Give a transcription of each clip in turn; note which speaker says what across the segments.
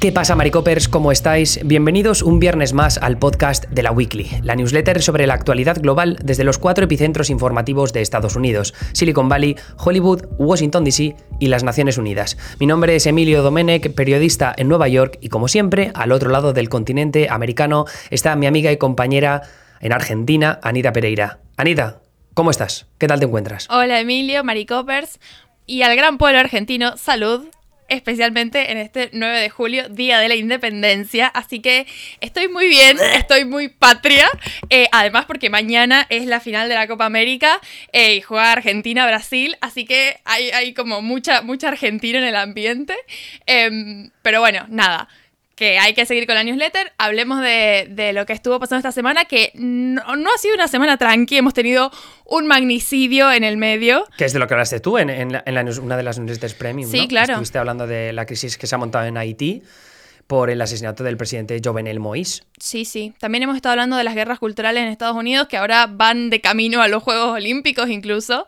Speaker 1: ¿Qué pasa, Maricopers? ¿Cómo estáis? Bienvenidos un viernes más al podcast de la Weekly, la newsletter sobre la actualidad global desde los cuatro epicentros informativos de Estados Unidos: Silicon Valley, Hollywood, Washington DC y las Naciones Unidas. Mi nombre es Emilio Domenech, periodista en Nueva York, y como siempre, al otro lado del continente americano está mi amiga y compañera en Argentina, Anita Pereira. Anita, ¿cómo estás? ¿Qué tal te encuentras?
Speaker 2: Hola, Emilio, Maricopers. Y al gran pueblo argentino, salud especialmente en este 9 de julio, Día de la Independencia. Así que estoy muy bien, estoy muy patria. Eh, además, porque mañana es la final de la Copa América eh, y juega Argentina-Brasil. Así que hay, hay, como mucha, mucha Argentina en el ambiente. Em, pero bueno, nada que hay que seguir con la newsletter. Hablemos de, lo que estuvo pasando esta semana, que no, ha sido una semana tranqui. Hemos tenido un magnicidio en el medio.
Speaker 1: Que es de lo que hablaste tú en, una de las newsletters premium.
Speaker 2: Sí, claro.
Speaker 1: Estuviste hablando de la crisis que se ha montado en Haití por el asesinato del presidente Jovenel Moïse.
Speaker 2: Sí, sí. También hemos estado hablando de las guerras culturales en Estados Unidos, que ahora van de camino a los Juegos Olímpicos incluso.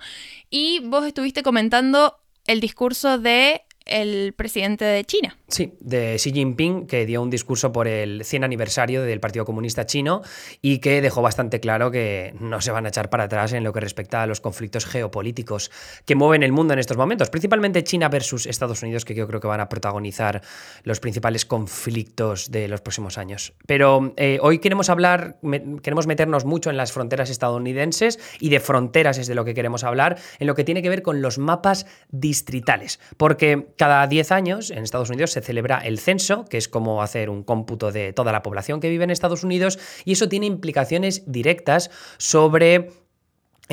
Speaker 2: Y vos estuviste comentando el discurso de el presidente de China.
Speaker 1: Sí, de Xi Jinping, que dio un discurso por el 100 aniversario del Partido Comunista Chino y que dejó bastante claro que no se van a echar para atrás en lo que respecta a los conflictos geopolíticos que mueven el mundo en estos momentos, principalmente China versus Estados Unidos, que yo creo que van a protagonizar los principales conflictos de los próximos años. Pero eh, hoy queremos hablar, queremos meternos mucho en las fronteras estadounidenses y de fronteras es de lo que queremos hablar, en lo que tiene que ver con los mapas distritales, porque cada 10 años en Estados Unidos se celebra el censo, que es como hacer un cómputo de toda la población que vive en Estados Unidos, y eso tiene implicaciones directas sobre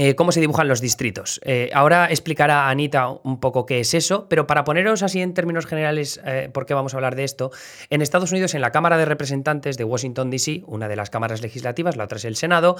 Speaker 1: eh, cómo se dibujan los distritos. Eh, ahora explicará Anita un poco qué es eso, pero para poneros así en términos generales eh, por qué vamos a hablar de esto, en Estados Unidos, en la Cámara de Representantes de Washington, D.C., una de las cámaras legislativas, la otra es el Senado,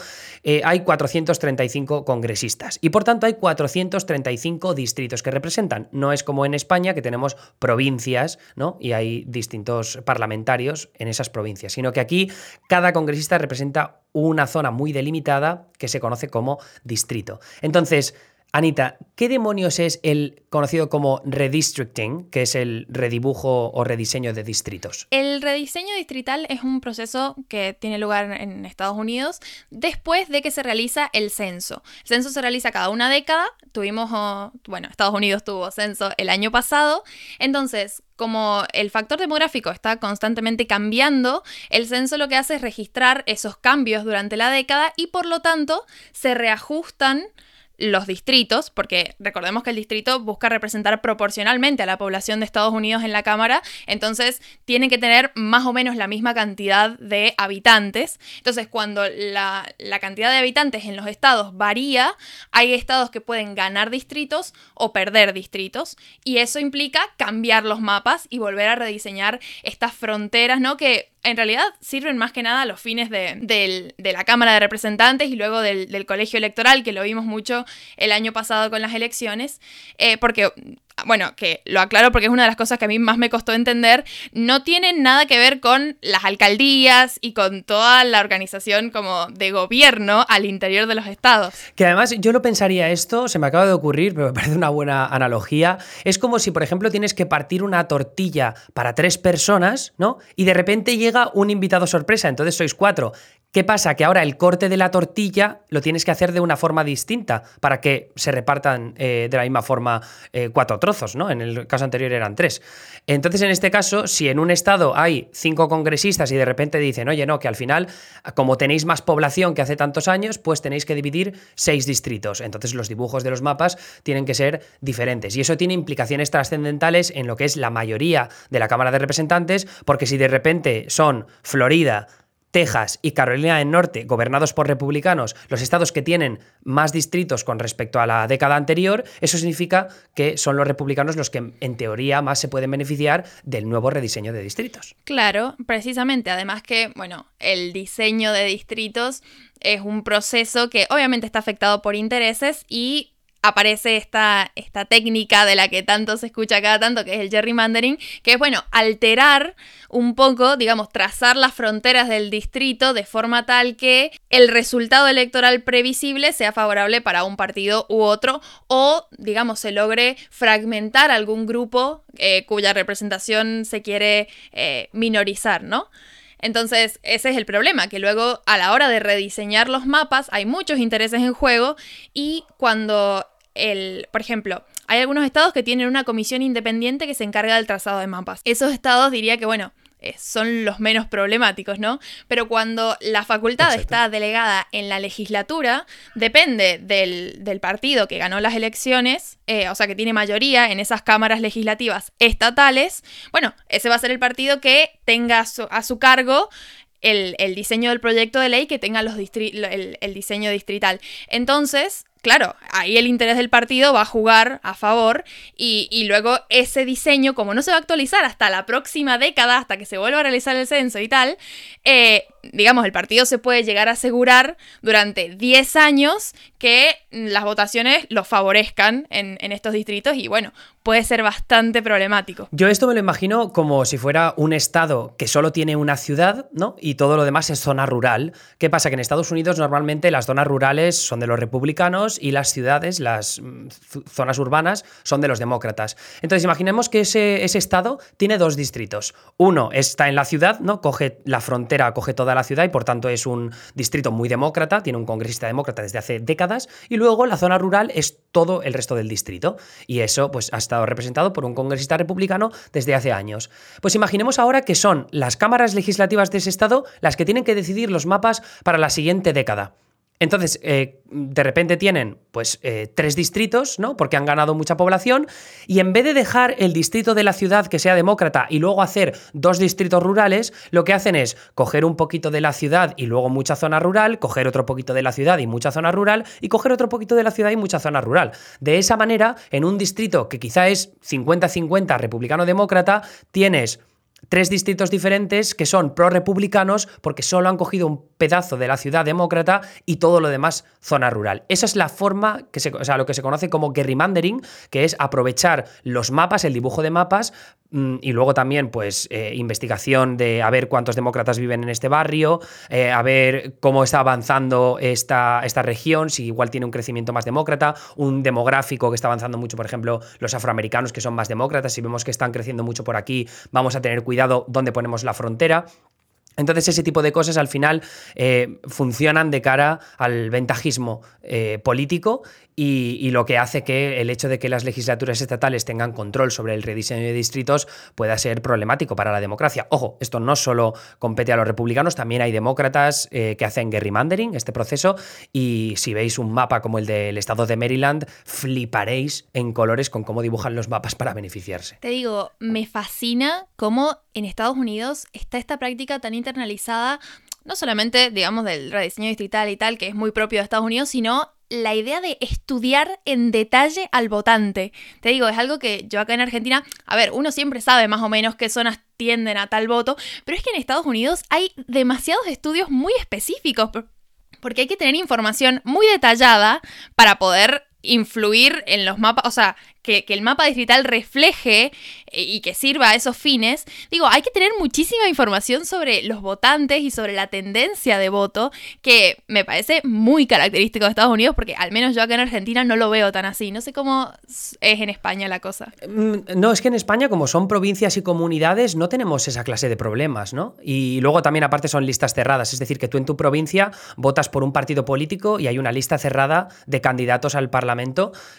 Speaker 1: hay 435 congresistas y por tanto hay 435 distritos que representan. No es como en España, que tenemos provincias ¿no? y hay distintos parlamentarios en esas provincias, sino que aquí cada congresista representa una zona muy delimitada que se conoce como distrito. Entonces, Anita, ¿qué demonios es el conocido como redistricting, que es el redibujo o rediseño de distritos?
Speaker 2: El rediseño distrital es un proceso que tiene lugar en Estados Unidos después de que se realiza el censo. El censo se realiza cada una década. Tuvimos, oh, bueno, Estados Unidos tuvo censo el año pasado. Entonces, como el factor demográfico está constantemente cambiando, el censo lo que hace es registrar esos cambios durante la década y por lo tanto se reajustan los distritos, porque recordemos que el distrito busca representar proporcionalmente a la población de Estados Unidos en la Cámara, entonces tienen que tener más o menos la misma cantidad de habitantes. Entonces, cuando la, cantidad de habitantes en los estados varía, hay estados que pueden ganar distritos o perder distritos, y eso implica cambiar los mapas y volver a rediseñar estas fronteras, ¿no? Que en realidad sirven más que nada a los fines de, la Cámara de Representantes y luego del, colegio electoral, que lo vimos mucho el año pasado con las elecciones, eh, porque bueno, que lo aclaro porque es una de las cosas que a mí más me costó entender, no tiene nada que ver con las alcaldías y con toda la organización como de gobierno al interior de los estados.
Speaker 1: Que además yo lo pensaría esto, se me acaba de ocurrir, pero me parece una buena analogía, es como si por ejemplo tienes que partir una tortilla para tres personas, ¿no? Y de repente llega un invitado sorpresa, entonces sois cuatro. ¿Qué pasa? Que ahora el corte de la tortilla lo tienes que hacer de una forma distinta para que se repartan eh, de la misma forma eh, cuatro trozos, ¿no? En el caso anterior eran tres. Entonces, en este caso, si en un estado hay cinco congresistas y de repente dicen, oye, no, que al final, como tenéis más población que hace tantos años, pues tenéis que dividir seis distritos. Entonces, los dibujos de los mapas tienen que ser diferentes. Y eso tiene implicaciones trascendentales en lo que es la mayoría de la Cámara de Representantes, porque si de repente son Florida, Texas y Carolina del Norte, gobernados por republicanos, los estados que tienen más distritos con respecto a la década anterior, eso significa que son los republicanos los que en teoría más se pueden beneficiar del nuevo rediseño de distritos.
Speaker 2: Claro, precisamente. Además que, bueno, el diseño de distritos es un proceso que obviamente está afectado por intereses y aparece esta, esta técnica de la que tanto se escucha cada tanto, que es el gerrymandering, que es, bueno, alterar un poco, digamos, trazar las fronteras del distrito de forma tal que el resultado electoral previsible sea favorable para un partido u otro, o, digamos, se logre fragmentar algún grupo eh, cuya representación se quiere eh, minorizar, ¿no? Entonces, ese es el problema, que luego a la hora de rediseñar los mapas hay muchos intereses en juego y cuando el, por ejemplo, hay algunos estados que tienen una comisión independiente que se encarga del trazado de mapas. Esos estados diría que, bueno, son los menos problemáticos, ¿no? Pero cuando la facultad está delegada en la legislatura, depende del, partido que ganó las elecciones, eh, o sea, que tiene mayoría en esas cámaras legislativas estatales, bueno, ese va a ser el partido que tenga a su cargo el, diseño del proyecto de ley que tenga los el, el, diseño distrital. Entonces, claro, ahí el interés del partido va a jugar a favor y, luego ese diseño, como no se va a actualizar hasta la próxima década, hasta que se vuelva a realizar el censo y tal, eh, digamos, el partido se puede llegar a asegurar durante 10 años que las votaciones lo favorezcan en, en, estos distritos y bueno, puede ser bastante problemático.
Speaker 1: Yo esto me lo imagino como si fuera un estado que solo tiene una ciudad, ¿no? Y todo lo demás es zona rural. ¿Qué pasa? Que en Estados Unidos normalmente las zonas rurales son de los republicanos y las ciudades, las mm, zonas urbanas, son de los demócratas. Entonces imaginemos que ese, ese estado tiene dos distritos. Uno está en la ciudad, ¿no? Coge la frontera, coge toda la ciudad y por tanto es un distrito muy demócrata, tiene un congresista demócrata desde hace décadas, y luego la zona rural es todo el resto del distrito. Y eso pues ha estado representado por un congresista republicano desde hace años. Pues imaginemos ahora que son las cámaras legislativas de ese estado las que tienen que decidir los mapas para la siguiente década. Entonces, eh, de repente tienen pues eh, tres distritos, ¿no? Porque han ganado mucha población, y en vez de dejar el distrito de la ciudad que sea demócrata y luego hacer dos distritos rurales, lo que hacen es coger un poquito de la ciudad y luego mucha zona rural, coger otro poquito de la ciudad y mucha zona rural, y coger otro poquito de la ciudad y mucha zona rural. De esa manera, en un distrito que quizá es 50-50 republicano-demócrata, tienes tres distritos diferentes que son pro-republicanos porque solo han cogido un pedazo de la ciudad demócrata y todo lo demás zona rural. Esa es la forma, que se, o sea, lo que se conoce como gerrymandering, que es aprovechar los mapas, el dibujo de mapas, mm, y luego también, pues, eh, investigación de a ver cuántos demócratas viven en este barrio, eh, a ver cómo está avanzando esta, esta región, si igual tiene un crecimiento más demócrata, un demográfico que está avanzando mucho, por ejemplo, los afroamericanos que son más demócratas, si vemos que están creciendo mucho por aquí, vamos a tener cuidado dónde ponemos la frontera. Entonces ese tipo de cosas al final eh, funcionan de cara al ventajismo eh, político y, lo que hace que el hecho de que las legislaturas estatales tengan control sobre el rediseño de distritos pueda ser problemático para la democracia. Ojo, esto no solo compete a los republicanos, también hay demócratas eh, que hacen gerrymandering, este proceso, y si veis un mapa como el del estado de Maryland, fliparéis en colores con cómo dibujan los mapas para beneficiarse.
Speaker 2: Te digo, me fascina cómo en Estados Unidos está esta práctica tan internalizada no solamente, digamos, del rediseño distrital y tal, que es muy propio de Estados Unidos, sino la idea de estudiar en detalle al votante. Te digo, es algo que yo acá en Argentina, a ver, uno siempre sabe más o menos qué zonas tienden a tal voto, pero es que en Estados Unidos hay demasiados estudios muy específicos, porque hay que tener información muy detallada para poder influir en los mapas, o sea, que, el mapa distrital refleje eh, y que sirva a esos fines, digo, hay que tener muchísima información sobre los votantes y sobre la tendencia de voto, que me parece muy característico de Estados Unidos, porque al menos yo acá en Argentina no lo veo tan así. No sé cómo es en España la cosa.
Speaker 1: Mm, no, es que en España, como son provincias y comunidades, no tenemos esa clase de problemas, ¿no? Y luego también, aparte, son listas cerradas, es decir, que tú en tu provincia votas por un partido político y hay una lista cerrada de candidatos al Parlamento,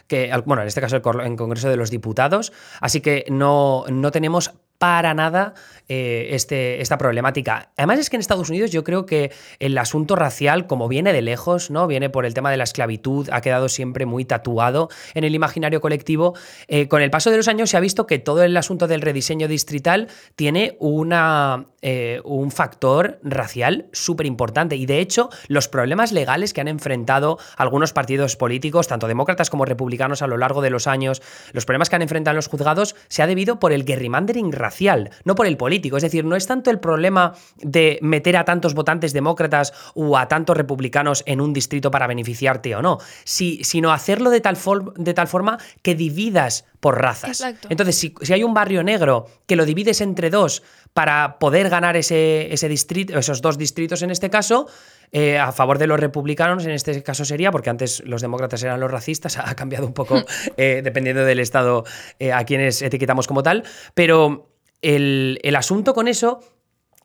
Speaker 1: que, bueno, en este caso en Congreso de los Diputados, así que no, no tenemos para nada eh, este, esta problemática. Además es que en Estados Unidos yo creo que el asunto racial, como viene de lejos, ¿no? Viene por el tema de la esclavitud, ha quedado siempre muy tatuado en el imaginario colectivo. Eh, con el paso de los años se ha visto que todo el asunto del rediseño distrital tiene una, eh, un factor racial súper importante. Y de hecho, los problemas legales que han enfrentado algunos partidos políticos, tanto demócratas como republicanos, a lo largo de los años, los problemas que han enfrentado los juzgados, se ha debido por el gerrymandering racial racial, no por el político. Es decir, no es tanto el problema de meter a tantos votantes demócratas o a tantos republicanos en un distrito para beneficiarte o no, sino hacerlo de tal, de tal forma que dividas por razas. Entonces, si, hay un barrio negro que lo divides entre dos para poder ganar ese, ese distrito, esos dos distritos en este caso, eh, a favor de los republicanos, en este caso sería, porque antes los demócratas eran los racistas, ha cambiado un poco eh, dependiendo del estado eh, a quienes etiquetamos como tal, pero el, el asunto con eso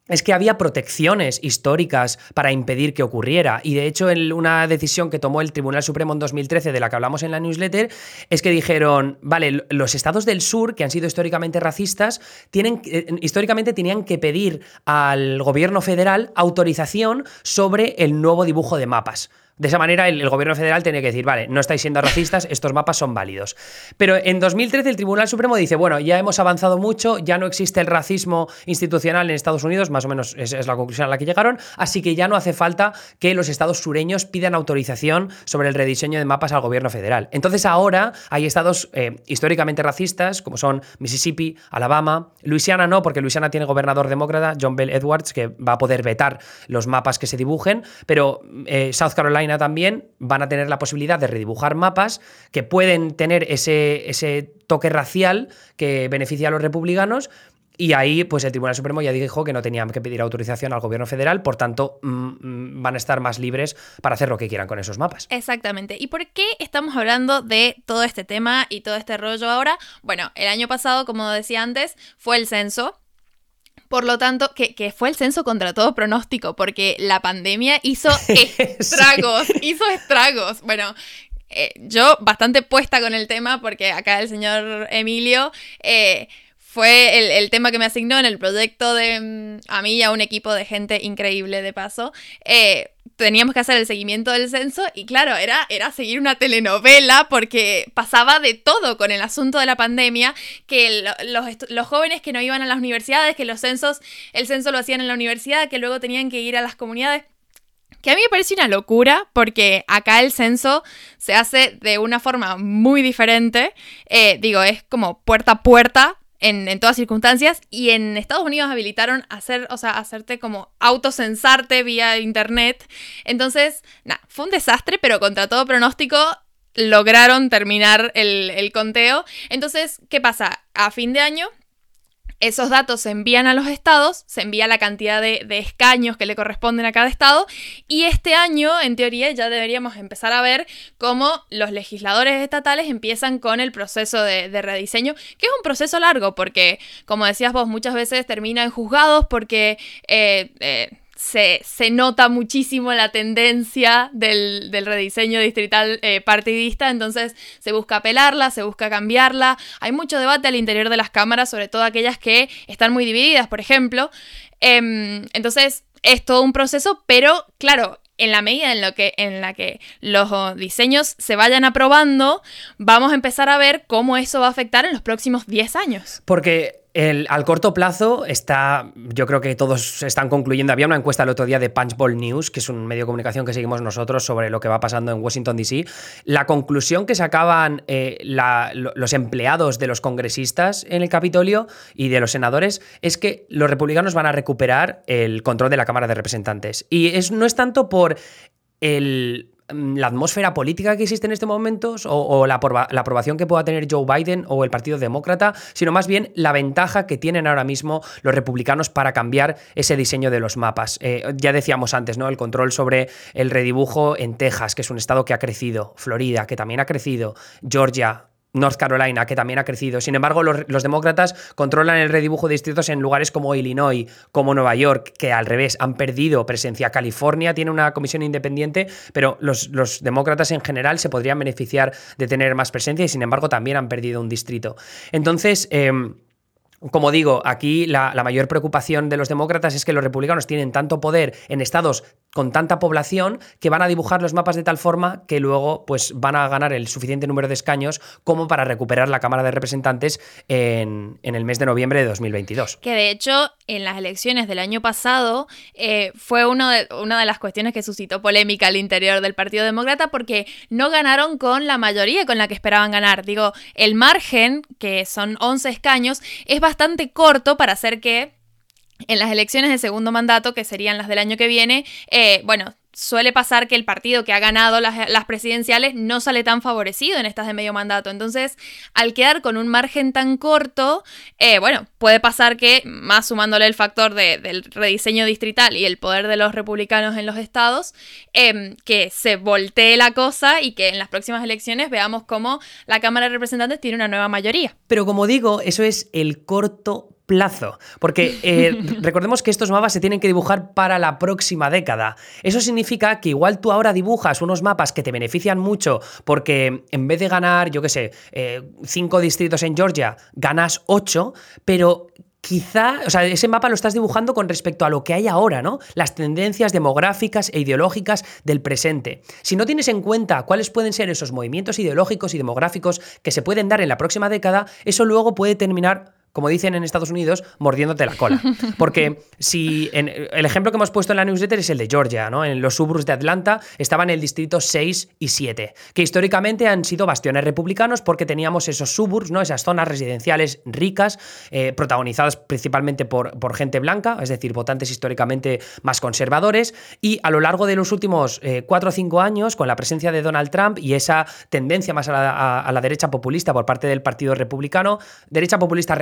Speaker 1: es que había protecciones históricas para impedir que ocurriera. Y de hecho, en una decisión que tomó el Tribunal Supremo en 2013, de la que hablamos en la newsletter, es que dijeron, vale, los estados del sur, que han sido históricamente racistas, tienen, eh, históricamente tenían que pedir al gobierno federal autorización sobre el nuevo dibujo de mapas. De esa manera, el, gobierno federal tiene que decir, vale, no estáis siendo racistas, estos mapas son válidos. Pero en 2013 el Tribunal Supremo dice, bueno, ya hemos avanzado mucho, ya no existe el racismo institucional en Estados Unidos, más o menos es, es la conclusión a la que llegaron, así que ya no hace falta que los estados sureños pidan autorización sobre el rediseño de mapas al gobierno federal. Entonces ahora hay estados eh, históricamente racistas, como son Mississippi, Alabama, Luisiana no, porque Luisiana tiene gobernador demócrata, John Bell Edwards, que va a poder vetar los mapas que se dibujen, pero eh, South Carolina también van a tener la posibilidad de redibujar mapas que pueden tener ese, ese toque racial que beneficia a los republicanos, y ahí, pues el Tribunal Supremo ya dijo que no tenían que pedir autorización al gobierno federal, por tanto, mm, mm, van a estar más libres para hacer lo que quieran con esos mapas.
Speaker 2: Exactamente. ¿Y por qué estamos hablando de todo este tema y todo este rollo ahora? Bueno, el año pasado, como decía antes, fue el censo. Por lo tanto, que, fue el censo contra todo pronóstico, porque la pandemia hizo estragos, hizo estragos. Bueno, eh, yo bastante puesta con el tema, porque acá el señor Emilio... Eh, fue el, tema que me asignó en el proyecto de mm, a mí y a un equipo de gente increíble de paso. Eh, teníamos que hacer el seguimiento del censo y claro, era, era seguir una telenovela porque pasaba de todo con el asunto de la pandemia, que los, los, jóvenes que no iban a las universidades, que los censos, el censo lo hacían en la universidad, que luego tenían que ir a las comunidades. Que a mí me parece una locura porque acá el censo se hace de una forma muy diferente. Eh, digo, es como puerta a puerta en, todas circunstancias. Y en Estados Unidos habilitaron hacer, o sea, hacerte como autocensarte vía internet. Entonces, nada, fue un desastre, pero contra todo pronóstico lograron terminar el, el conteo. Entonces, ¿qué pasa? A fin de año esos datos se envían a los estados, se envía la cantidad de, escaños que le corresponden a cada estado y este año, en teoría, ya deberíamos empezar a ver cómo los legisladores estatales empiezan con el proceso de, rediseño, que es un proceso largo porque, como decías vos, muchas veces termina en juzgados porque... Eh, eh, se, nota muchísimo la tendencia del, rediseño distrital eh, partidista, entonces se busca apelarla, se busca cambiarla. Hay mucho debate al interior de las cámaras, sobre todo aquellas que están muy divididas, por ejemplo. Em, entonces es todo un proceso, pero claro, en la medida en, lo que, en la que los diseños se vayan aprobando, vamos a empezar a ver cómo eso va a afectar en los próximos 10 años.
Speaker 1: Porque al corto plazo está, yo creo que todos están concluyendo, había una encuesta el otro día de Punchbowl News, que es un medio de comunicación que seguimos nosotros sobre lo que va pasando en Washington, D.C. La conclusión que sacaban eh, los empleados de los congresistas en el Capitolio y de los senadores es que los republicanos van a recuperar el control de la Cámara de Representantes. Y no es tanto por el la atmósfera política que existe en este momento o, la, aprobación que pueda tener Joe Biden o el Partido Demócrata, sino más bien la ventaja que tienen ahora mismo los republicanos para cambiar ese diseño de los mapas. Eh, ya decíamos antes, ¿no? El control sobre el redibujo en Texas, que es un estado que ha crecido, Florida, que también ha crecido, Georgia, North Carolina, que también ha crecido. Sin embargo, los, demócratas controlan el redibujo de distritos en lugares como Illinois, como Nueva York, que al revés han perdido presencia. California tiene una comisión independiente, pero los, demócratas en general se podrían beneficiar de tener más presencia y sin embargo también han perdido un distrito. Entonces, em, como digo, aquí la, mayor preocupación de los demócratas es que los republicanos tienen tanto poder en estados con tanta población que van a dibujar los mapas de tal forma que luego pues, van a ganar el suficiente número de escaños como para recuperar la Cámara de Representantes en, el mes de noviembre de 2022.
Speaker 2: Que de hecho, en las elecciones del año pasado eh, fue de, una de las cuestiones que suscitó polémica al interior del Partido Demócrata porque no ganaron con la mayoría con la que esperaban ganar. Digo, el margen, que son 11 escaños, es bastante corto para hacer que en las elecciones de segundo mandato, que serían las del año que viene, eh, bueno, suele pasar que el partido que ha ganado las, presidenciales no sale tan favorecido en estas de medio mandato. Entonces, al quedar con un margen tan corto, eh, bueno, puede pasar que, más sumándole el factor del rediseño distrital y el poder de los republicanos en los estados, em, que se voltee la cosa y que en las próximas elecciones veamos cómo la Cámara de Representantes tiene una nueva mayoría.
Speaker 1: Pero como digo, eso es el corto plazo. Porque eh, recordemos que estos mapas se tienen que dibujar para la próxima década. Eso significa que igual tú ahora dibujas unos mapas que te benefician mucho porque en vez de ganar, yo qué sé, eh, cinco distritos en Georgia, ganas ocho, pero quizá, o sea, ese mapa lo estás dibujando con respecto a lo que hay ahora, ¿no? Las tendencias demográficas e ideológicas del presente. Si no tienes en cuenta cuáles pueden ser esos movimientos ideológicos y demográficos que se pueden dar en la próxima década, eso luego puede terminar como dicen en Estados Unidos, mordiéndote la cola. Porque si el ejemplo que hemos puesto en la newsletter es el de Georgia, ¿no? En los suburbs de Atlanta estaban el distrito 6 y 7, que históricamente han sido bastiones republicanos porque teníamos esos suburbs, ¿no? Esas zonas residenciales ricas, eh, protagonizadas principalmente por, por, gente blanca, es decir, votantes históricamente más conservadores, y a lo largo de los últimos 4 eh, o 5 años, con la presencia de Donald Trump y esa tendencia más a la, a la derecha populista por parte del Partido Republicano, derecha populista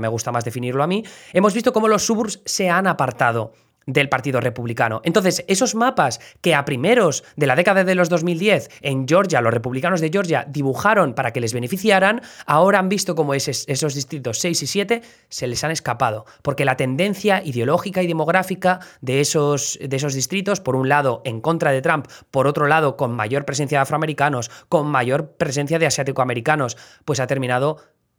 Speaker 1: me gusta más definirlo a mí, hemos visto cómo los suburbs se han apartado del Partido Republicano. Entonces, esos mapas que a primeros de la década de los 2010 en Georgia, los republicanos de Georgia dibujaron para que les beneficiaran, ahora han visto cómo esos distritos 6 y 7 se les han escapado, porque la tendencia ideológica y demográfica de esos, de esos distritos, por un lado en contra de Trump, por otro lado con mayor presencia de afroamericanos, con mayor presencia de asiático-americanos, pues ha terminado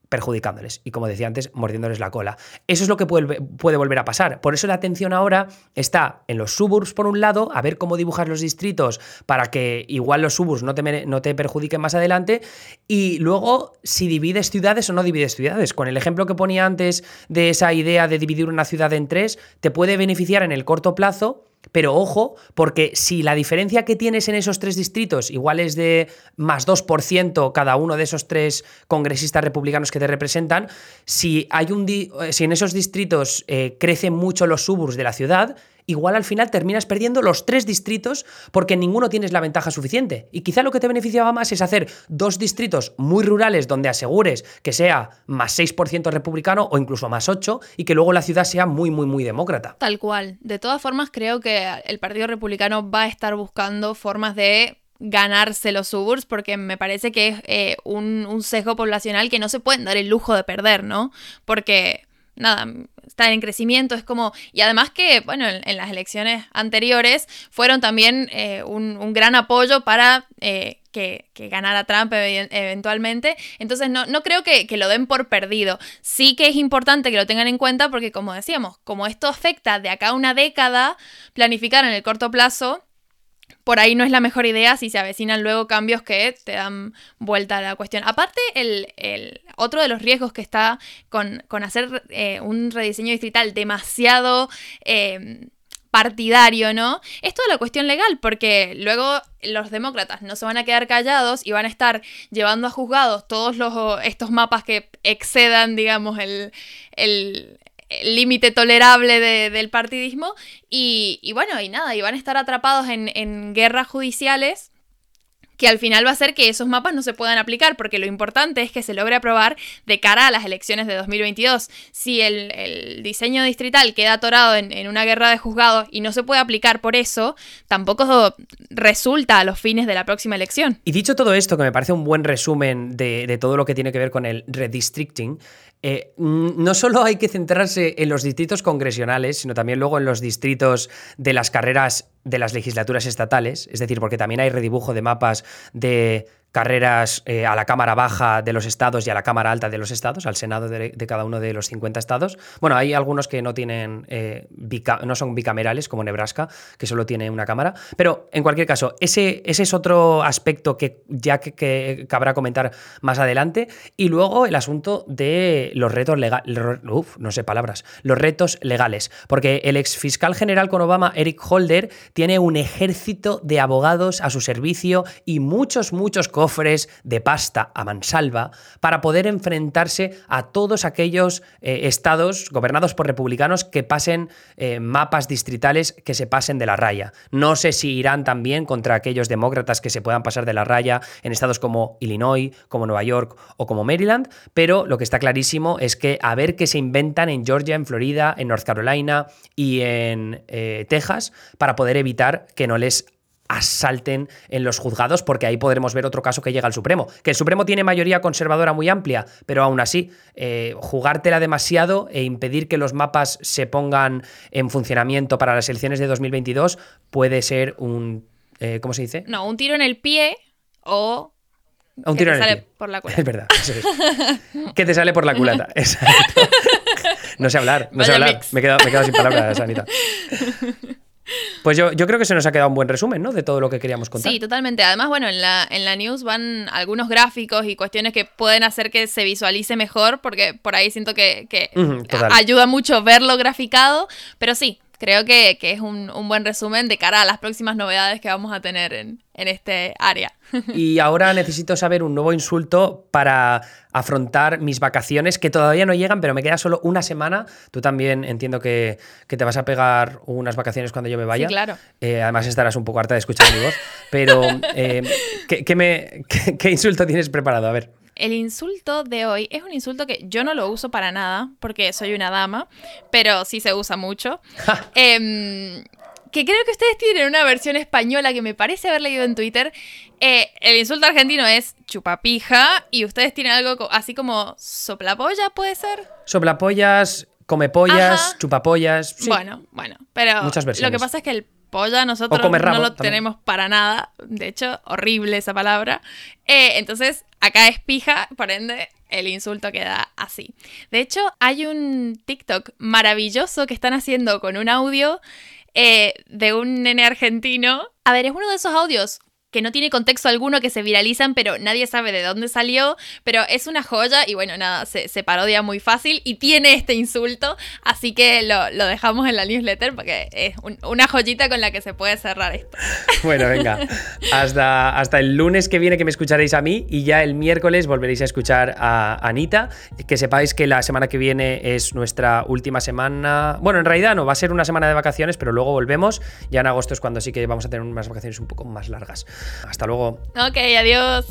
Speaker 1: perjudicándoles y, como decía antes, mordiéndoles la cola. Eso es lo que puede, puede, volver a pasar. Por eso la atención ahora está en los suburbs, por un lado, a ver cómo dibujas los distritos para que igual los suburbs no te, no te perjudiquen más adelante, y luego si divides ciudades o no divides ciudades. Con el ejemplo que ponía antes de esa idea de dividir una ciudad en tres, te puede beneficiar en el corto plazo pero ojo, porque si la diferencia que tienes en esos tres distritos igual es de más 2% cada uno de esos tres congresistas republicanos que te representan, si, hay un si en esos distritos eh, crecen mucho los suburbs de la ciudad, igual al final terminas perdiendo los tres distritos porque ninguno tienes la ventaja suficiente. Y quizá lo que te beneficiaba más es hacer dos distritos muy rurales donde asegures que sea más 6% republicano o incluso más 8 y que luego la ciudad sea muy, muy, muy demócrata.
Speaker 2: Tal cual. De todas formas, creo que el Partido Republicano va a estar buscando formas de ganarse los suburbs porque me parece que es eh, un, un sesgo poblacional que no se pueden dar el lujo de perder, ¿no? Porque nada, está en crecimiento, es como, y además que, bueno, en, las elecciones anteriores fueron también eh, un, gran apoyo para eh, que, ganara Trump eventualmente, entonces no, no creo que, que, lo den por perdido, sí que es importante que lo tengan en cuenta porque como decíamos, como esto afecta de acá a una década, planificar en el corto plazo por ahí no es la mejor idea si se avecinan luego cambios que te dan vuelta a la cuestión. Aparte, el, otro de los riesgos que está con, hacer eh, un rediseño distrital demasiado em, partidario, ¿no? Es toda la cuestión legal, porque luego los demócratas no se van a quedar callados y van a estar llevando a juzgados todos los, estos mapas que excedan, digamos, el, límite tolerable del partidismo. Y, y, bueno, y nada, y van a estar atrapados en, en guerras judiciales que al final va a hacer que esos mapas no se puedan aplicar, porque lo importante es que se logre aprobar de cara a las elecciones de 2022. Si el, diseño distrital queda atorado en, una guerra de juzgados y no se puede aplicar por eso, tampoco resulta a los fines de la próxima elección.
Speaker 1: Y dicho todo esto, que me parece un buen resumen de, de todo lo que tiene que ver con el redistricting, eh, no solo hay que centrarse en los distritos congresionales, sino también luego en los distritos de las carreras de las legislaturas estatales, es decir, porque también hay redibujo de mapas de carreras eh, a la Cámara Baja de los estados y a la Cámara Alta de los estados, al Senado de, cada uno de los 50 estados. Bueno, hay algunos que no tienen eh, no son bicamerales, como Nebraska, que solo tiene una cámara. Pero en cualquier caso, ese, ese es otro aspecto que ya que, que cabrá comentar más adelante. Y luego el asunto de los retos legales. no sé palabras. Los retos legales. Porque el ex fiscal general con Obama, Eric Holder, tiene un ejército de abogados a su servicio y muchos, muchos cofres de pasta a mansalva para poder enfrentarse a todos aquellos eh, estados gobernados por republicanos que pasen eh, mapas distritales que se pasen de la raya. No sé si irán también contra aquellos demócratas que se puedan pasar de la raya en estados como Illinois, como Nueva York o como Maryland, pero lo que está clarísimo es que a ver qué se inventan en Georgia, en Florida, en North Carolina y en eh, Texas para poder evitar que no les asalten en los juzgados, porque ahí podremos ver otro caso que llega al Supremo. Que el Supremo tiene mayoría conservadora muy amplia, pero aún así, eh, jugártela demasiado e impedir que los mapas se pongan en funcionamiento para las elecciones de 2022 puede ser un... Eh, ¿Cómo se dice?
Speaker 2: No, un tiro en el pie o...
Speaker 1: Un tiro en
Speaker 2: el
Speaker 1: pie.
Speaker 2: por la culata.
Speaker 1: Es verdad. que te sale por la culata. Exacto. No sé hablar, no sé hablar. Me he, quedado, me he quedado sin palabras, Anita. Pues yo, yo, creo que se nos ha quedado un buen resumen, ¿no? De todo lo que queríamos contar.
Speaker 2: Sí, totalmente. Además, bueno, en la, en la news van algunos gráficos y cuestiones que pueden hacer que se visualice mejor, porque por ahí siento que, ayuda mucho verlo graficado. Pero sí, creo que, es un, buen resumen de cara a las próximas novedades que vamos a tener en, en este área.
Speaker 1: Y ahora necesito saber un nuevo insulto para afrontar mis vacaciones, que todavía no llegan, pero me queda solo una semana. Tú también entiendo que, te vas a pegar unas vacaciones cuando yo me vaya.
Speaker 2: Sí, claro.
Speaker 1: Eh, además estarás un poco harta de escuchar mi voz. Pero, eh, ¿qué, me, qué insulto tienes preparado? A ver.
Speaker 2: El insulto de hoy es un insulto que yo no lo uso para nada, porque soy una dama, pero sí se usa mucho. Em, que creo que ustedes tienen una versión española que me parece haber leído en Twitter. Eh, el insulto argentino es chupapija y ustedes tienen algo así como soplapolla, ¿puede ser?
Speaker 1: Soplapollas, comepollas, chupapollas.
Speaker 2: Bueno, bueno, pero
Speaker 1: Muchas versiones.
Speaker 2: lo que pasa es que el polla nosotros no lo tenemos para nada. De hecho, horrible esa palabra. Eh, entonces, acá es pija, por ende, el insulto queda así. De hecho, hay un TikTok maravilloso que están haciendo con un audio eh, de un nene argentino. A ver, es uno de esos audios que no tiene contexto alguno, que se viralizan, pero nadie sabe de dónde salió, pero es una joya y bueno, nada, se, parodia muy fácil y tiene este insulto, así que lo, dejamos en la newsletter porque es una joyita con la que se puede cerrar esto.
Speaker 1: Bueno, venga, hasta, hasta el lunes que viene que me escucharéis a mí y ya el miércoles volveréis a escuchar a Anita, que sepáis que la semana que viene es nuestra última semana, bueno, en realidad no, va a ser una semana de vacaciones, pero luego volvemos, ya en agosto es cuando sí que vamos a tener unas vacaciones un poco más largas. Hasta luego.
Speaker 2: Ok, adiós.